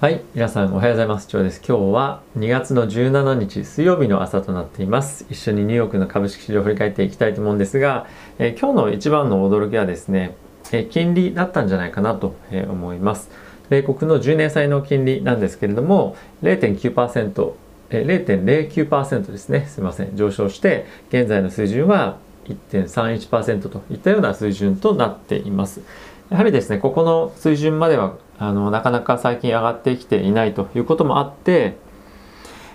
はい、皆さんおはようございます。長です。今日は2月の17日水曜日の朝となっています。一緒にニューヨークの株式市場を振り返っていきたいと思うんですが、えー今日の一番の驚きはですね、えー金利だったんじゃないかなとえ思います。米国の10年債の金利なんですけれども、0.9%、えー0.09%ですね。すいません。上昇して、現在の水準は1.31%といったような水準となっています。やはりですね、ここの水準まではあのなかなか最近上がってきていないということもあって、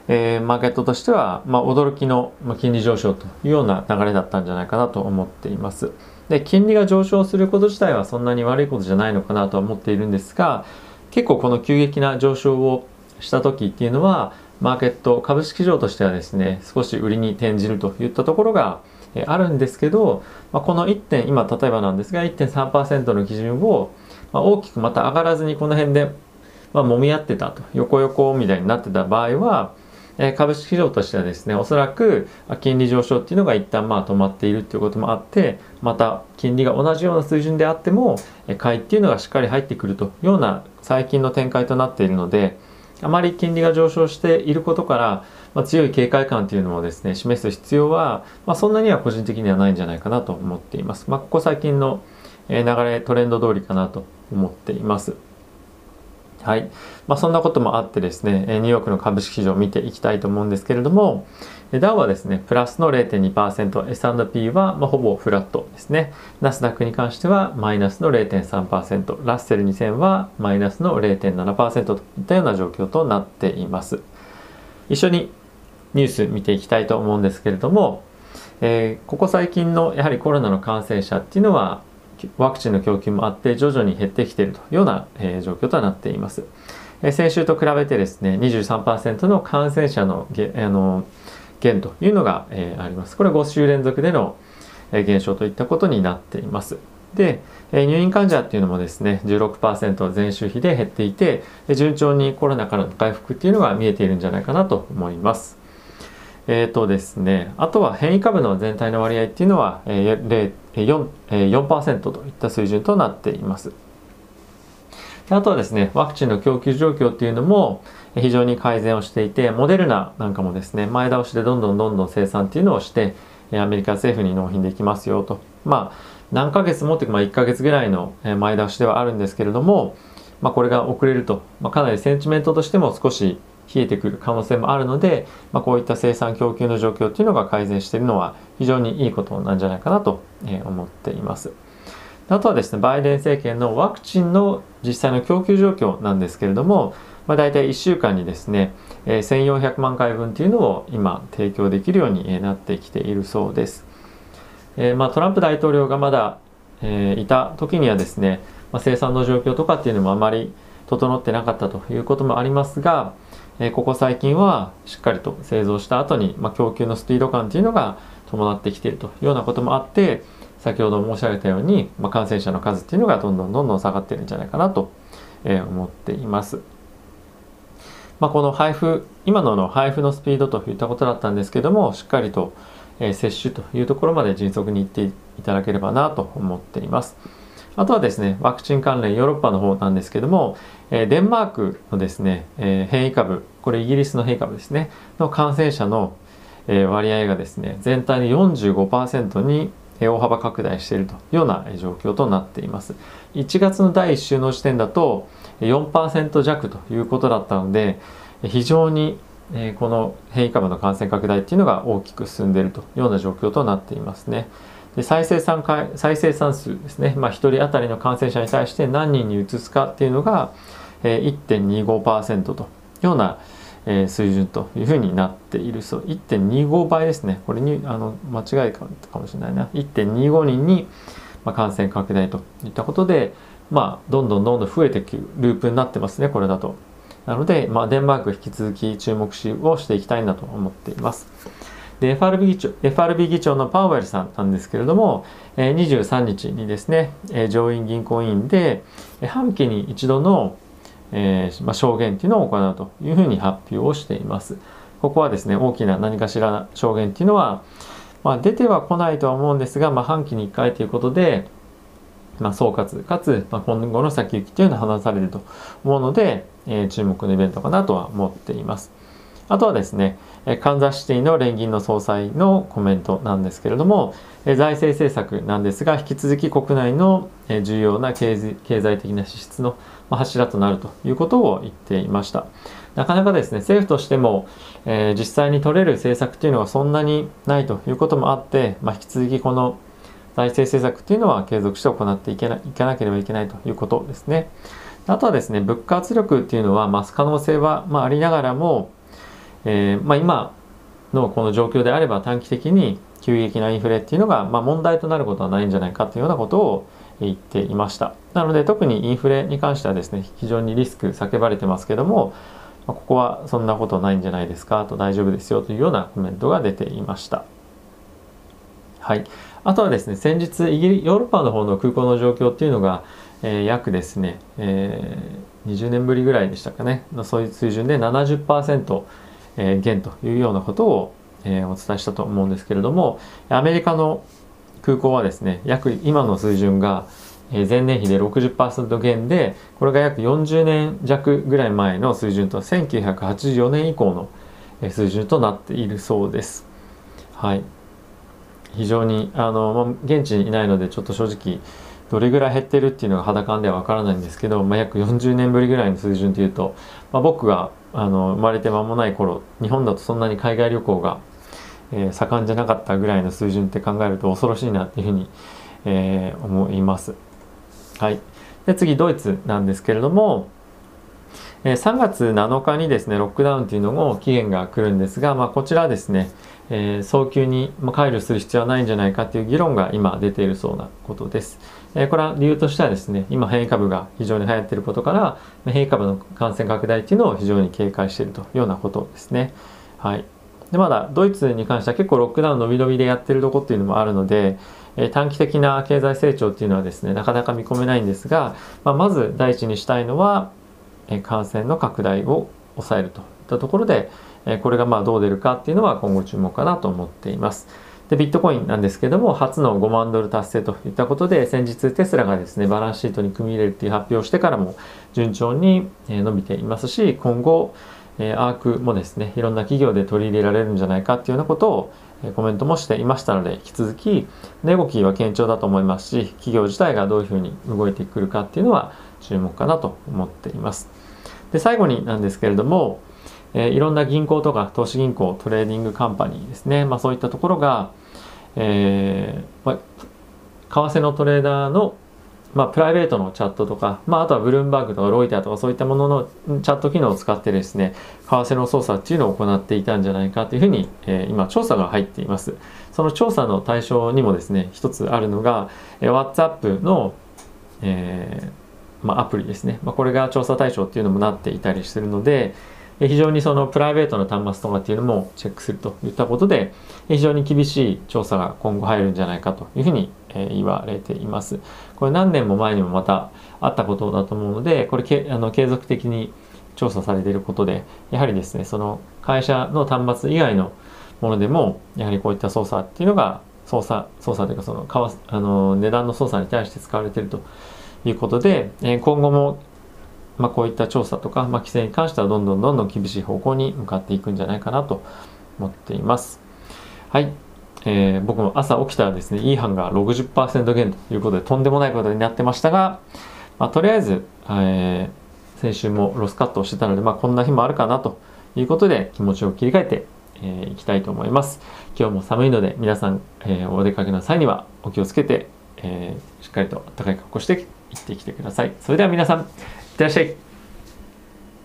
えーマーケットとしては、まあ、驚きの金利上昇というような流れだったんじゃないかなと思っています。で金利が上昇すること自体はそんなに悪いことじゃないのかなとは思っているんですが結構この急激な上昇をした時っていうのはマーケット株式市場としてはですね少し売りに転じるといったところがあるんですけど、まあ、この1点今例えばなんですが1.3%の基準を、まあ、大きくまた上がらずにこの辺で、まあ、揉み合ってたと横横みたいになってた場合は、えー株式市場としてはですねおそらく金利上昇っていうのが一旦まあ止まっているっていうこともあってまた金利が同じような水準であってもえー買いっていうのがしっかり入ってくるというような最近の展開となっているのであまり金利が上昇していることから、まあ、強い警戒感というのもですね示す必要は、まあ、そんなには個人的にはないんじゃないかなと思っています。まあ、ここ最近のえ流れトレンド通りかなと思っています。はい。まあ、そんなこともあってですね、ニューヨークの株式市場を見ていきたいと思うんですけれども、ダウはですね、プラスの0.2%、S&P はまあほぼフラットですね。ナスダックに関してはマイナスの0.3%、ラッセル2000はマイナスの0.7%といったような状況となっています。一緒にニュース見ていきたいと思うんですけれども、えーここ最近のやはりコロナの感染者っていうのはワクチンの供給もあって徐々に減ってきているというような、えー状況となっています。えー先週と比べてですね23%の感染者のげあの減というのが、えーあります。これ5週連続での、えー減少といったことになっています。で、え入院患者っていうのもですね16%前週比で減っていてえ順調にコロナからの回復っていうのが見えているんじゃないかなと思います。えーとですね、あとは変異株の全体の割合っていうのは、えー0えー4えー4%といった水準となっています。あとはですね、ワクチンの供給状況っていうのも非常に改善をしていて、モデルナなんかもですね、前倒しでどんどんどんどん生産っていうのをして、アメリカ政府に納品できますよと。まあ、何ヶ月もというか、まあ、1ヶ月ぐらいの前倒しではあるんですけれども、まあ、これが遅れると、まあ、かなりセンチメントとしても少し冷えてくる可能性もあるので、まあ、こういった生産供給の状況っていうのが改善しているのは非常にいいことなんじゃないかなと思っています。あとはですね、バイデン政権のワクチンの実際の供給状況なんですけれども、まあ、大体1週間にですね、え1400万回分っていうのを今提供できるようになってきているそうです。えーまあ、トランプ大統領がまだ、えいた時にはですね、まあ、生産の状況とかっていうのもあまり整ってなかったということもありますが、えここ最近はしっかりと製造した後に、まあ、供給のスピード感っていうのが伴ってきているというようなこともあって先ほど申し上げたように、まあ、感染者の数っていうのがどんどんどんどん下がってるんじゃないかなと、え思っています。まあ、この配布今のの配布のスピードといったことだったんですけどもしっかりと、え接種というところまで迅速にいっていただければなと思っています。あとはですね、ワクチン関連ヨーロッパの方なんですけども、えデンマークのですね、え変異株、これイギリスの変異株ですね、の感染者の、え割合がですね、全体の45%に大幅拡大しているというような状況となっています。1月の第1週の時点だと4%弱ということだったので、非常にこの変異株の感染拡大っていうのが大きく進んでいるというような状況となっていますね。で再生産回再生産数ですね、まあ、1人当たりの感染者に対して何人に移すかっていうのが、えー1.25%というような、えー水準というふうになっているそう1.25倍ですねこれにあの間違いかかもしれないな1.25人に、まあ、感染拡大といったことで、まあ、どんどんどんどん増えていくループになってますねこれだと。なので、まあ、デンマーク引き続き注目しをしていきたいなと思っています。で FRB 議長 FRB 議長のパウエルさんなんですけれども、えー23日にですね、えー上院銀行委員でえー半期に一度の、えーまあ、証言っていうのを行うというふうに発表をしています。ここはですね大きな何かしら証言っていうのは、まあ、出てはこないとは思うんですが、まあ、半期に1回ということで、まあ、総括かつ、まあ、今後の先行きというのを話されると思うので、えー、注目のイベントかなとは思っています。あとはですね、カンザスシティの連銀の総裁のコメントなんですけれども、財政政策なんですが、引き続き国内の重要な経済的な支出の柱となるということを言っていました。なかなかですね、政府としても、えー、実際に取れる政策というのがそんなにないということもあって、まあ、引き続きこの財政政策というのは継続して行っていけないかなければいけないということですね。あとはですね、物価圧力っていうのは増す可能性は、まあ、ありながらも、えー、まあ、今のこの状況であれば短期的に急激なインフレっていうのが、まあ、問題となることはないんじゃないかというようなことを言っていました。なので特にインフレに関してはですね、非常にリスク叫ばれてますけども、ここはそんなことないんじゃないですかと大丈夫ですよというようなコメントが出ていました。はい。あとはですね、先日イギリヨーロッパの方の空港の状況っていうのが、えー、約ですね、えー、20年ぶりぐらいでしたかね、のそういう水準で70%、えー、減というようなことを、えー、お伝えしたと思うんですけれども、アメリカの空港はですね、約今の水準が、え前年比で60%減でこれが約40年弱ぐらい前の水準と1984年以降の水準となっているそうです。はい非常にあの、まあ、現地にいないのでちょっと正直どれぐらい減ってるっていうのが肌感ではわからないんですけど、まあ、約40年ぶりぐらいの水準というと、まあ、僕があの生まれて間もない頃日本だとそんなに海外旅行が、えー、盛んじゃなかったぐらいの水準って考えると恐ろしいなっていうふうに、えー、思います。はい、で次ドイツなんですけれども、え3月7日にですねロックダウンというのも期限が来るんですが、まあ、こちらですね、え、早急に解除する必要はないんじゃないかという議論が今出ているそうなことです。え、これは理由としてはですね今変異株が非常に流行っていることから変異株の感染拡大というのを非常に警戒しているというようなことですね。はい、でまだドイツに関しては結構ロックダウン伸び伸びでやってるとこっていうのもあるので、え短期的な経済成長っていうのはですねなかなか見込めないんですが、まあ、まず第一にしたいのは、え感染の拡大を抑えるといったところで、えこれがまあどう出るかっていうのは今後注目かなと思っています。でビットコインなんですけども初の5万ドル達成といったことで先日テスラがですねバランスシートに組み入れるっていう発表をしてからも順調に伸びていますし今後アークもですねいろんな企業で取り入れられるんじゃないかっていうようなことをコメントもしていましたので引き続き値動きは堅調だと思いますし企業自体がどういうふうに動いてくるかっていうのは注目かなと思っています。で最後になんですけれども、えー、いろんな銀行とか投資銀行トレーディングカンパニーですね、まあ、そういったところが、えーまあ、為替のトレーダーのまあ、プライベートのチャットとか、まあ、あとはブルームバーグとかロイターとかそういったもののチャット機能を使ってですね、為替の操作っていうのを行っていたんじゃないかというふうに、えー、今調査が入っています。その調査の対象にもですね、一つあるのが、えー、WhatsApp の、えー、まあ、アプリですね。まあ、これが調査対象っていうのもなっていたりするので、非常にそのプライベートの端末とかっていうのもチェックするといったことで非常に厳しい調査が今後入るんじゃないかというふうに言われています。これ何年も前にもまたあったことだと思うのでこれけあの継続的に調査されていることでやはりですねその会社の端末以外のものでもやはりこういった操作っていうのが操作操作というかそのあの値段の操作に対して使われているということで今後もまあ、こういった調査とか、まあ、規制に関してはどんどんどんどん厳しい方向に向かっていくんじゃないかなと思っています。はい。えー、僕も朝起きたらですね、E 班が60%減ということでとんでもないことになってましたが、まあ、とりあえず、えー、先週もロスカットをしてたので、まあ、こんな日もあるかなということで気持ちを切り替えてい、えー、きたいと思います。今日も寒いので皆さん、えー、お出かけの際にはお気をつけて、えー、しっかりと暖かい格好して行ってきてください。それでは皆さん、Entonces,